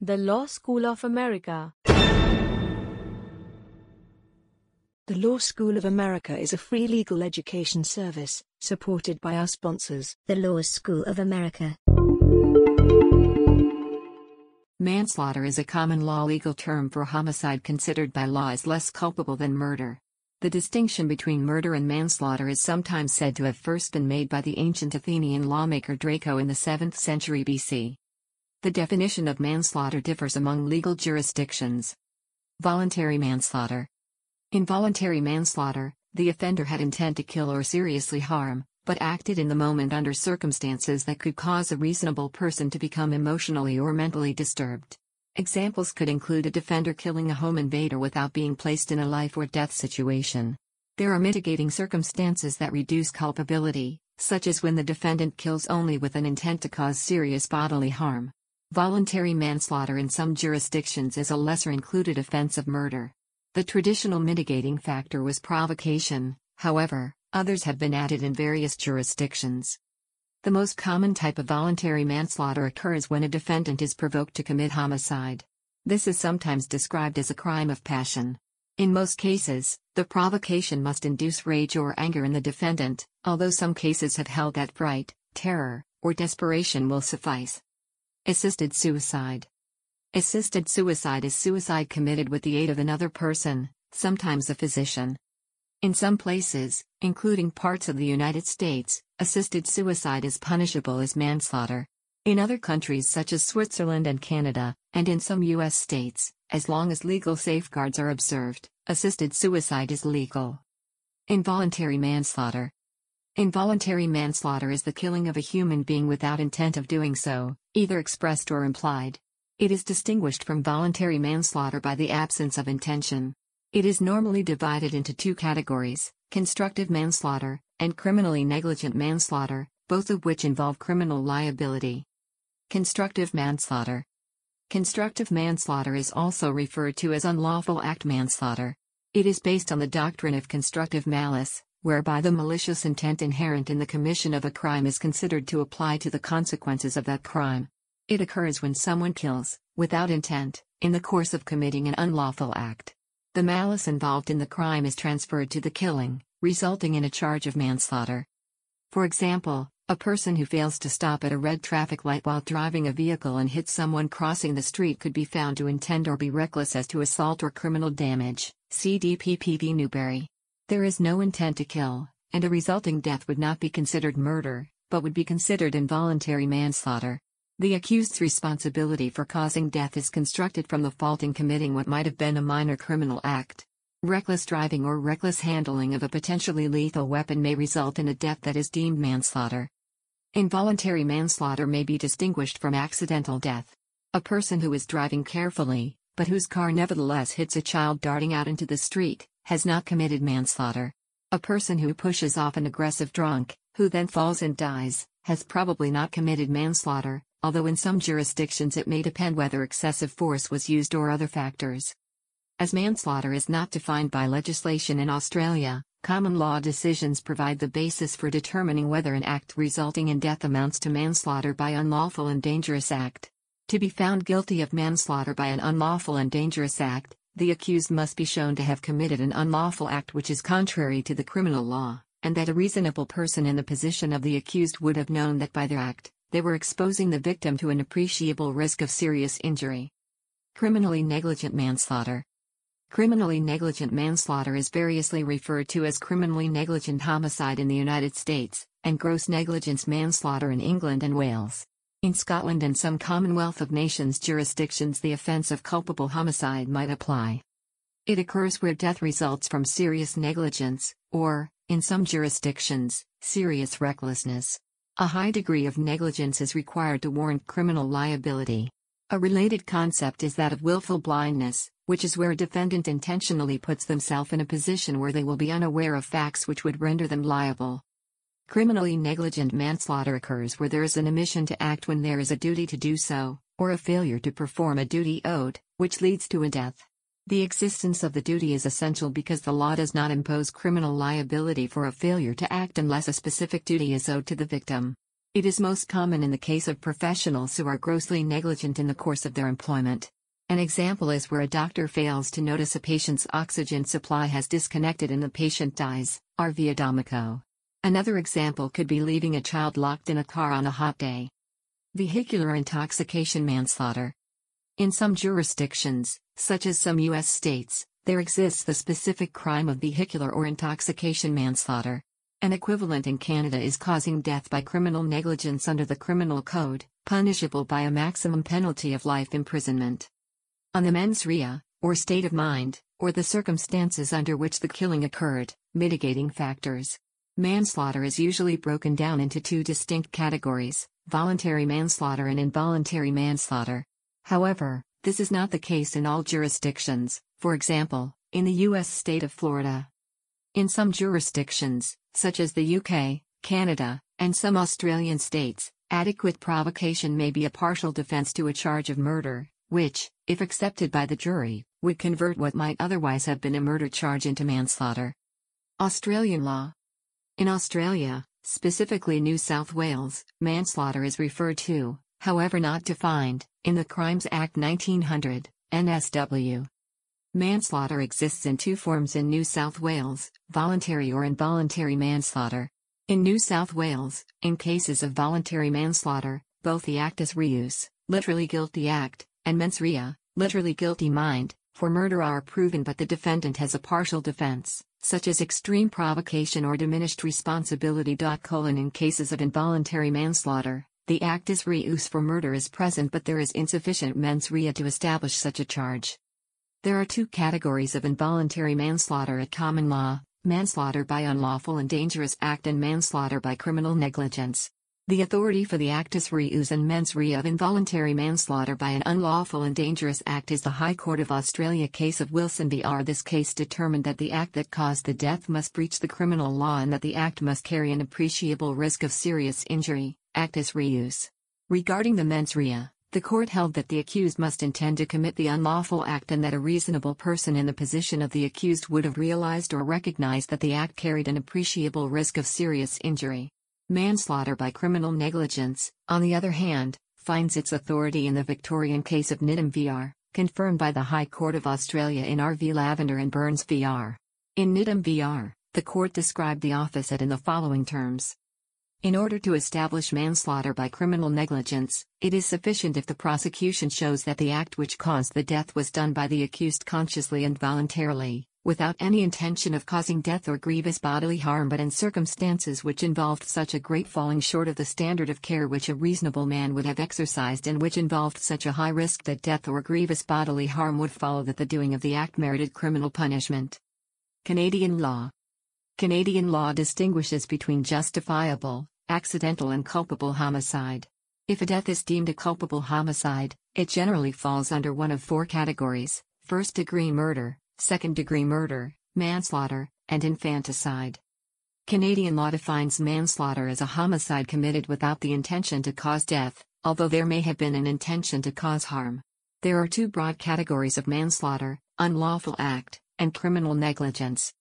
The Law School of America. The Law School of America is a free legal education service, supported by our sponsors. The Law School of America. Manslaughter is a common law legal term for homicide considered by law as less culpable than murder. The distinction between murder and manslaughter is sometimes said to have first been made by the ancient Athenian lawmaker Draco in the 7th century BC. The definition of manslaughter differs among legal jurisdictions. Voluntary manslaughter. Involuntary manslaughter, the offender had intent to kill or seriously harm, but acted in the moment under circumstances that could cause a reasonable person to become emotionally or mentally disturbed. Examples could include a defender killing a home invader without being placed in a life or death situation. There are mitigating circumstances that reduce culpability, such as when the defendant kills only with an intent to cause serious bodily harm. Voluntary manslaughter in some jurisdictions is a lesser included offense of murder. The traditional mitigating factor was provocation, however, Others have been added in various jurisdictions. The most common type of voluntary manslaughter occurs when a defendant is provoked to commit homicide. This is sometimes described as a crime of passion. In most cases, the provocation must induce rage or anger in the defendant, although some cases have held that fright, terror, or desperation will suffice. Assisted suicide. Assisted suicide is suicide committed with the aid of another person, sometimes a physician. In some places, including parts of the United States, assisted suicide is punishable as manslaughter. In other countries such as Switzerland and Canada, and in some U.S. states, as long as legal safeguards are observed, assisted suicide is legal. Involuntary manslaughter. Involuntary manslaughter is the killing of a human being without intent of doing so, either expressed or implied. It is distinguished from voluntary manslaughter by the absence of intention. It is normally divided into two categories constructive manslaughter and criminally negligent manslaughter, both of which involve criminal liability. Constructive manslaughter. Constructive manslaughter is also referred to as unlawful act manslaughter. It is based on the doctrine of constructive malice, whereby the malicious intent inherent in the commission of a crime is considered to apply to the consequences of that crime. It occurs when someone kills, without intent, in the course of committing an unlawful act. The malice involved in the crime is transferred to the killing, resulting in a charge of manslaughter. For example, a person who fails to stop at a red traffic light while driving a vehicle and hits someone crossing the street could be found to intend or be reckless as to assault or criminal damage. CDPPV Newbury. There is no intent to kill, and a resulting death would not be considered murder, but would be considered involuntary manslaughter. The accused's responsibility for causing death is constructed from the fault in committing what might have been a minor criminal act. Reckless driving or reckless handling of a potentially lethal weapon may result in a death that is deemed manslaughter. Involuntary manslaughter may be distinguished from accidental death. A person who is driving carefully, but whose car nevertheless hits a child darting out into the street, has not committed manslaughter. A person who pushes off an aggressive drunk, who then falls and dies, has probably not committed manslaughter, although in some jurisdictions it may depend whether excessive force was used or other factors. As manslaughter is not defined by legislation in Australia, common law decisions provide the basis for determining whether an act resulting in death amounts to manslaughter by unlawful and dangerous act. To be found guilty of manslaughter by an unlawful and dangerous act, the accused must be shown to have committed an unlawful act which is contrary to the criminal law, and that a reasonable person in the position of the accused would have known that by their act, they were exposing the victim to an appreciable risk of serious injury. Criminally negligent manslaughter. Criminally negligent manslaughter is variously referred to as criminally negligent homicide in the United States, and gross negligence manslaughter in England and Wales. In Scotland and some Commonwealth of Nations jurisdictions, the offence of culpable homicide might apply. It occurs where death results from serious negligence, or, in some jurisdictions, serious recklessness. A high degree of negligence is required to warrant criminal liability. A related concept is that of willful blindness, which is where a defendant intentionally puts themselves in a position where they will be unaware of facts which would render them liable. Criminally negligent manslaughter occurs where there is an omission to act when there is a duty to do so, or a failure to perform a duty owed, which leads to a death. The existence of the duty is essential because the law does not impose criminal liability for a failure to act unless a specific duty is owed to the victim. It is most common in the case of professionals who are grossly negligent in the course of their employment. An example is where a doctor fails to notice a patient's oxygen supply has disconnected and the patient dies, R. v. Adomako. Another example could be leaving a child locked in a car on a hot day. Vehicular intoxication manslaughter. In some jurisdictions, such as some U.S. states, there exists the specific crime of vehicular or intoxication manslaughter. An equivalent in Canada is causing death by criminal negligence under the Criminal Code, punishable by a maximum penalty of life imprisonment. On the mens rea, or state of mind, or the circumstances under which the killing occurred, mitigating factors. Manslaughter is usually broken down into two distinct categories voluntary manslaughter and involuntary manslaughter. However, this is not the case in all jurisdictions, for example, in the U.S. state of Florida. In some jurisdictions, such as the UK, Canada, and some Australian states, adequate provocation may be a partial defense to a charge of murder, which, if accepted by the jury, would convert what might otherwise have been a murder charge into manslaughter. Australian law in Australia, specifically New South Wales, manslaughter is referred to, however not defined, in the Crimes Act 1900, NSW. Manslaughter exists in two forms in New South Wales voluntary or involuntary manslaughter. In New South Wales, in cases of voluntary manslaughter, both the actus reus, literally guilty act, and mens rea, literally guilty mind, for murder are proven but the defendant has a partial defense such as extreme provocation or diminished responsibility. In cases of involuntary manslaughter, the actus reus for murder is present but there is insufficient mens rea to establish such a charge. There are two categories of involuntary manslaughter at common law manslaughter by unlawful and dangerous act and manslaughter by criminal negligence. The authority for the actus reus and mens rea of involuntary manslaughter by an unlawful and dangerous act is the High Court of Australia case of Wilson v. R. This case determined that the act that caused the death must breach the criminal law and that the act must carry an appreciable risk of serious injury, actus reus. Regarding the mens rea, the court held that the accused must intend to commit the unlawful act and that a reasonable person in the position of the accused would have realized or recognized that the act carried an appreciable risk of serious injury. Manslaughter by criminal negligence, on the other hand, finds its authority in the Victorian case of Nydam VR, confirmed by the High Court of Australia in R.V. Lavender and Burns VR. In Nydam VR, the court described the opposite in the following terms. In order to establish manslaughter by criminal negligence, it is sufficient if the prosecution shows that the act which caused the death was done by the accused consciously and voluntarily, without any intention of causing death or grievous bodily harm but in circumstances which involved such a great falling short of the standard of care which a reasonable man would have exercised and which involved such a high risk that death or grievous bodily harm would follow that the doing of the act merited criminal punishment. Canadian law Canadian law distinguishes between justifiable, accidental and culpable homicide. If a death is deemed a culpable homicide, it generally falls under one of four categories first degree murder, second degree murder, manslaughter, and infanticide. Canadian law defines manslaughter as a homicide committed without the intention to cause death, although there may have been an intention to cause harm. There are two broad categories of manslaughter unlawful act, and criminal negligence.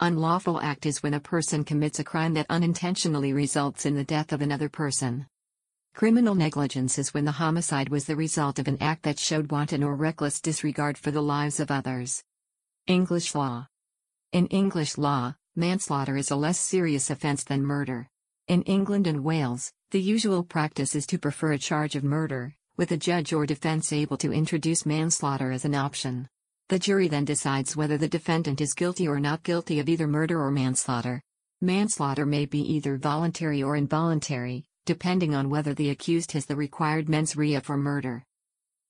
Unlawful act is when a person commits a crime that unintentionally results in the death of another person. Criminal negligence is when the homicide was the result of an act that showed wanton or reckless disregard for the lives of others. English law. In English law, manslaughter is a less serious offence than murder. In England and Wales, the usual practice is to prefer a charge of murder, with a judge or defence able to introduce manslaughter as an option. The jury then decides whether the defendant is guilty or not guilty of either murder or manslaughter. Manslaughter may be either voluntary or involuntary, depending on whether the accused has the required mens rea for murder.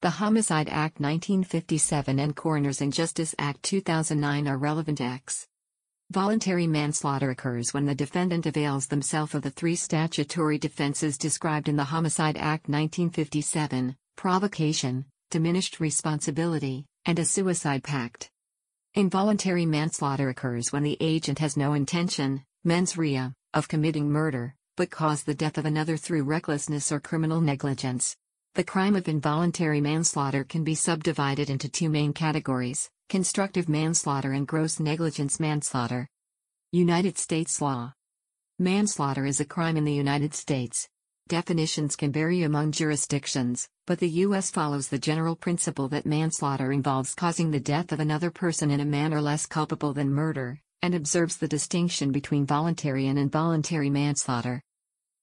The Homicide Act 1957 and Coroners and Justice Act 2009 are relevant acts. Voluntary manslaughter occurs when the defendant avails themselves of the three statutory defenses described in the Homicide Act 1957 provocation, diminished responsibility, and a suicide pact. Involuntary manslaughter occurs when the agent has no intention, mens rea, of committing murder, but caused the death of another through recklessness or criminal negligence. The crime of involuntary manslaughter can be subdivided into two main categories constructive manslaughter and gross negligence manslaughter. United States law. Manslaughter is a crime in the United States. Definitions can vary among jurisdictions, but the U.S. follows the general principle that manslaughter involves causing the death of another person in a manner less culpable than murder, and observes the distinction between voluntary and involuntary manslaughter.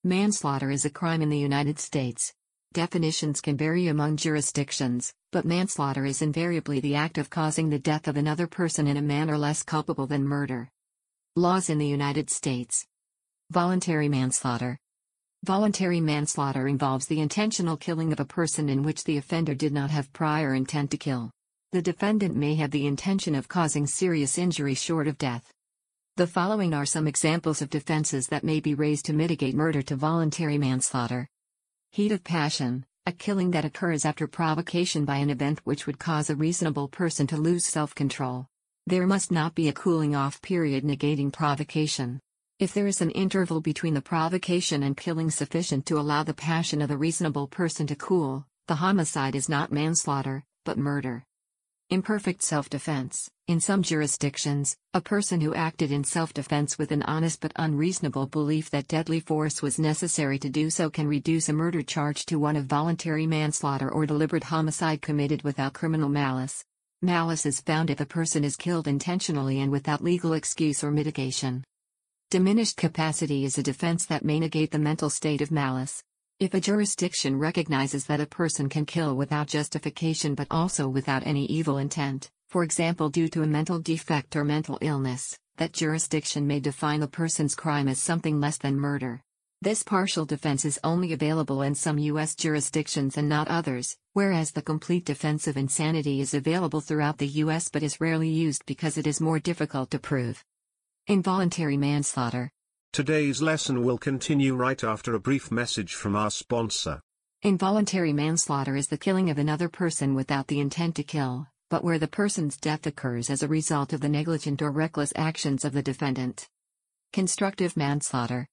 Manslaughter is a crime in the United States. Definitions can vary among jurisdictions, but manslaughter is invariably the act of causing the death of another person in a manner less culpable than murder. Laws in the United States Voluntary manslaughter. Voluntary manslaughter involves the intentional killing of a person in which the offender did not have prior intent to kill. The defendant may have the intention of causing serious injury short of death. The following are some examples of defenses that may be raised to mitigate murder to voluntary manslaughter. Heat of passion, a killing that occurs after provocation by an event which would cause a reasonable person to lose self control. There must not be a cooling off period negating provocation. If there is an interval between the provocation and killing sufficient to allow the passion of the reasonable person to cool, the homicide is not manslaughter, but murder. Imperfect self defense. In some jurisdictions, a person who acted in self defense with an honest but unreasonable belief that deadly force was necessary to do so can reduce a murder charge to one of voluntary manslaughter or deliberate homicide committed without criminal malice. Malice is found if a person is killed intentionally and without legal excuse or mitigation. Diminished capacity is a defense that may negate the mental state of malice. If a jurisdiction recognizes that a person can kill without justification but also without any evil intent, for example due to a mental defect or mental illness, that jurisdiction may define the person's crime as something less than murder. This partial defense is only available in some U.S. jurisdictions and not others, whereas the complete defense of insanity is available throughout the U.S. but is rarely used because it is more difficult to prove. Involuntary manslaughter. Today's lesson will continue right after a brief message from our sponsor. Involuntary manslaughter is the killing of another person without the intent to kill, but where the person's death occurs as a result of the negligent or reckless actions of the defendant. Constructive manslaughter.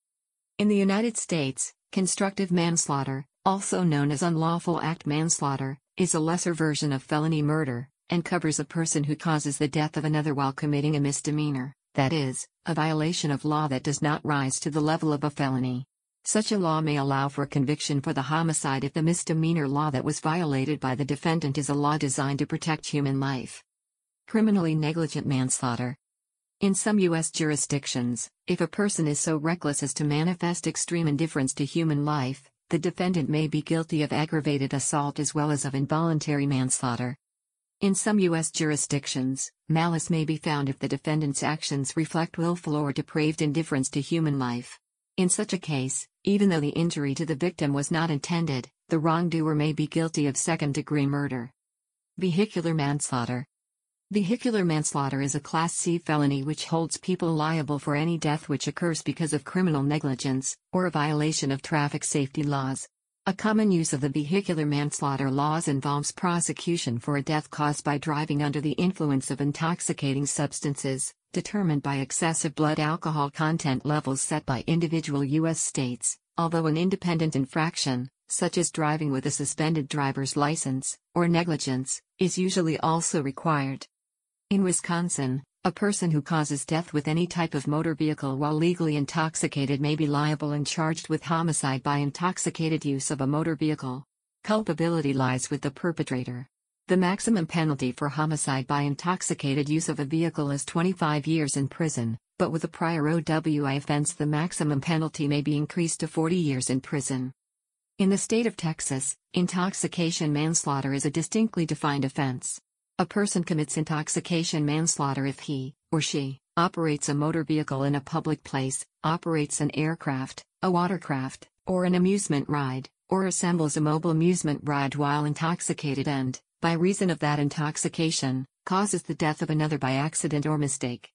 In the United States, constructive manslaughter, also known as unlawful act manslaughter, is a lesser version of felony murder, and covers a person who causes the death of another while committing a misdemeanor that is, a violation of law that does not rise to the level of a felony. Such a law may allow for conviction for the homicide if the misdemeanor law that was violated by the defendant is a law designed to protect human life. Criminally negligent manslaughter. In some U.S. jurisdictions, if a person is so reckless as to manifest extreme indifference to human life, the defendant may be guilty of aggravated assault as well as of involuntary manslaughter. In some U.S. jurisdictions, malice may be found if the defendant's actions reflect willful or depraved indifference to human life. In such a case, even though the injury to the victim was not intended, the wrongdoer may be guilty of second degree murder. Vehicular manslaughter. Vehicular manslaughter is a Class C felony which holds people liable for any death which occurs because of criminal negligence, or a violation of traffic safety laws. A common use of the vehicular manslaughter laws involves prosecution for a death caused by driving under the influence of intoxicating substances, determined by excessive blood alcohol content levels set by individual U.S. states, although an independent infraction, such as driving with a suspended driver's license, or negligence, is usually also required. In Wisconsin, a person who causes death with any type of motor vehicle while legally intoxicated may be liable and charged with homicide by intoxicated use of a motor vehicle. Culpability lies with the perpetrator. The maximum penalty for homicide by intoxicated use of a vehicle is 25 years in prison, but with a prior OWI offense, the maximum penalty may be increased to 40 years in prison. In the state of Texas, intoxication manslaughter is a distinctly defined offense. A person commits intoxication manslaughter if he, or she, operates a motor vehicle in a public place, operates an aircraft, a watercraft, or an amusement ride, or assembles a mobile amusement ride while intoxicated and, by reason of that intoxication, causes the death of another by accident or mistake.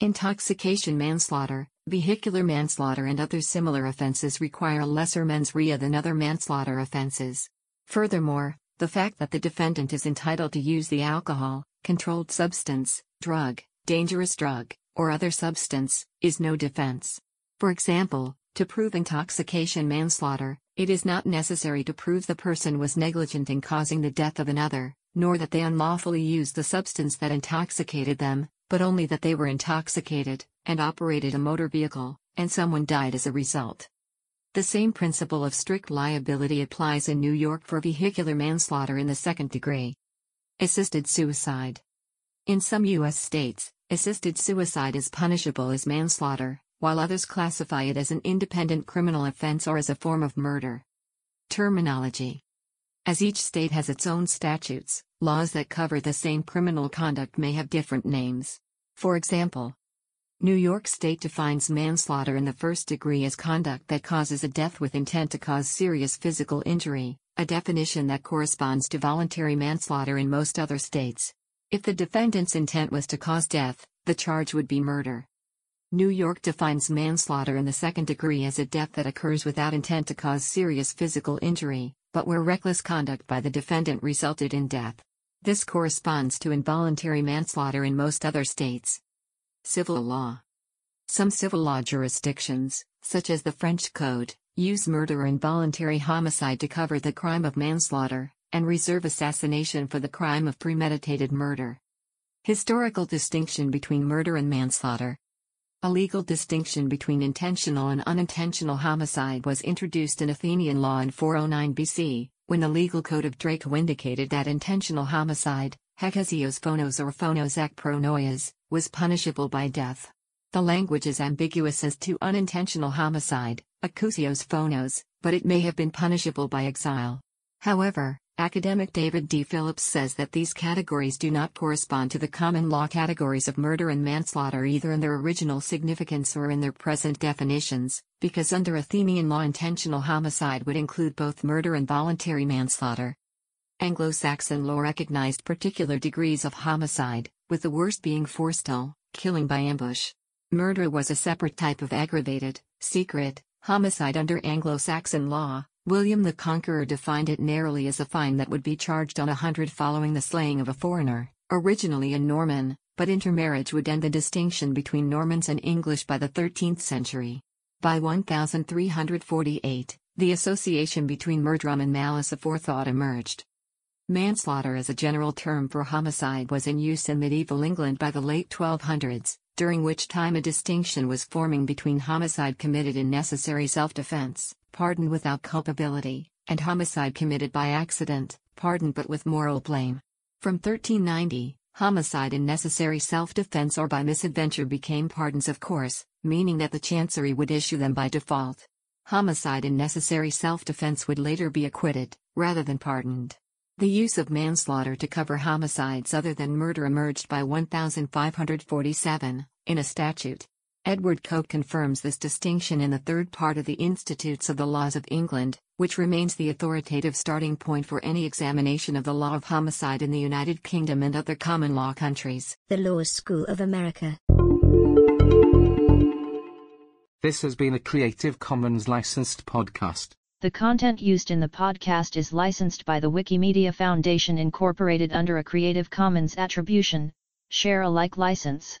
Intoxication manslaughter, vehicular manslaughter, and other similar offenses require lesser mens rea than other manslaughter offenses. Furthermore, the fact that the defendant is entitled to use the alcohol, controlled substance, drug, dangerous drug, or other substance, is no defense. For example, to prove intoxication manslaughter, it is not necessary to prove the person was negligent in causing the death of another, nor that they unlawfully used the substance that intoxicated them, but only that they were intoxicated, and operated a motor vehicle, and someone died as a result. The same principle of strict liability applies in New York for vehicular manslaughter in the second degree. Assisted suicide. In some U.S. states, assisted suicide is punishable as manslaughter, while others classify it as an independent criminal offense or as a form of murder. Terminology As each state has its own statutes, laws that cover the same criminal conduct may have different names. For example, New York State defines manslaughter in the first degree as conduct that causes a death with intent to cause serious physical injury, a definition that corresponds to voluntary manslaughter in most other states. If the defendant's intent was to cause death, the charge would be murder. New York defines manslaughter in the second degree as a death that occurs without intent to cause serious physical injury, but where reckless conduct by the defendant resulted in death. This corresponds to involuntary manslaughter in most other states. Civil law. Some civil law jurisdictions, such as the French Code, use murder or involuntary homicide to cover the crime of manslaughter, and reserve assassination for the crime of premeditated murder. Historical distinction between murder and manslaughter. A legal distinction between intentional and unintentional homicide was introduced in Athenian law in 409 BC, when the legal code of Draco indicated that intentional homicide, hekousios phonos or phonos ek pronoias, was punishable by death. The language is ambiguous as to unintentional homicide, akousios phonos, but it may have been punishable by exile. However, academic David D. Phillips says that these categories do not correspond to the common law categories of murder and manslaughter either in their original significance or in their present definitions, because under Athenian law intentional homicide would include both murder and voluntary manslaughter. Anglo-Saxon law recognized particular degrees of homicide, with the worst being forsteal, killing by ambush. Murder was a separate type of aggravated, secret, homicide under Anglo-Saxon law. William the Conqueror defined it narrowly as a fine that would be charged on a hundred following the slaying of a foreigner, originally a Norman, but intermarriage would end the distinction between Normans and English by the 13th century. By 1348, the association between murdrum and malice aforethought emerged. Manslaughter as a general term for homicide was in use in medieval England by the late 1200s, during which time a distinction was forming between homicide committed in necessary self-defense, pardoned without culpability, and homicide committed by accident, pardoned but with moral blame. From 1390, homicide in necessary self-defense or by misadventure became pardons of course, meaning that the chancery would issue them by default. Homicide in necessary self-defense would later be acquitted, rather than pardoned. The use of manslaughter to cover homicides other than murder emerged by 1547, in a statute. Edward Coke confirms this distinction in the third part of the Institutes of the Laws of England, which remains the authoritative starting point for any examination of the law of homicide in the United Kingdom and other common law countries. The Law School of America. This has been a Creative Commons licensed podcast. The content used in the podcast is licensed by the Wikimedia Foundation Incorporated under a Creative Commons Attribution, Share Alike license.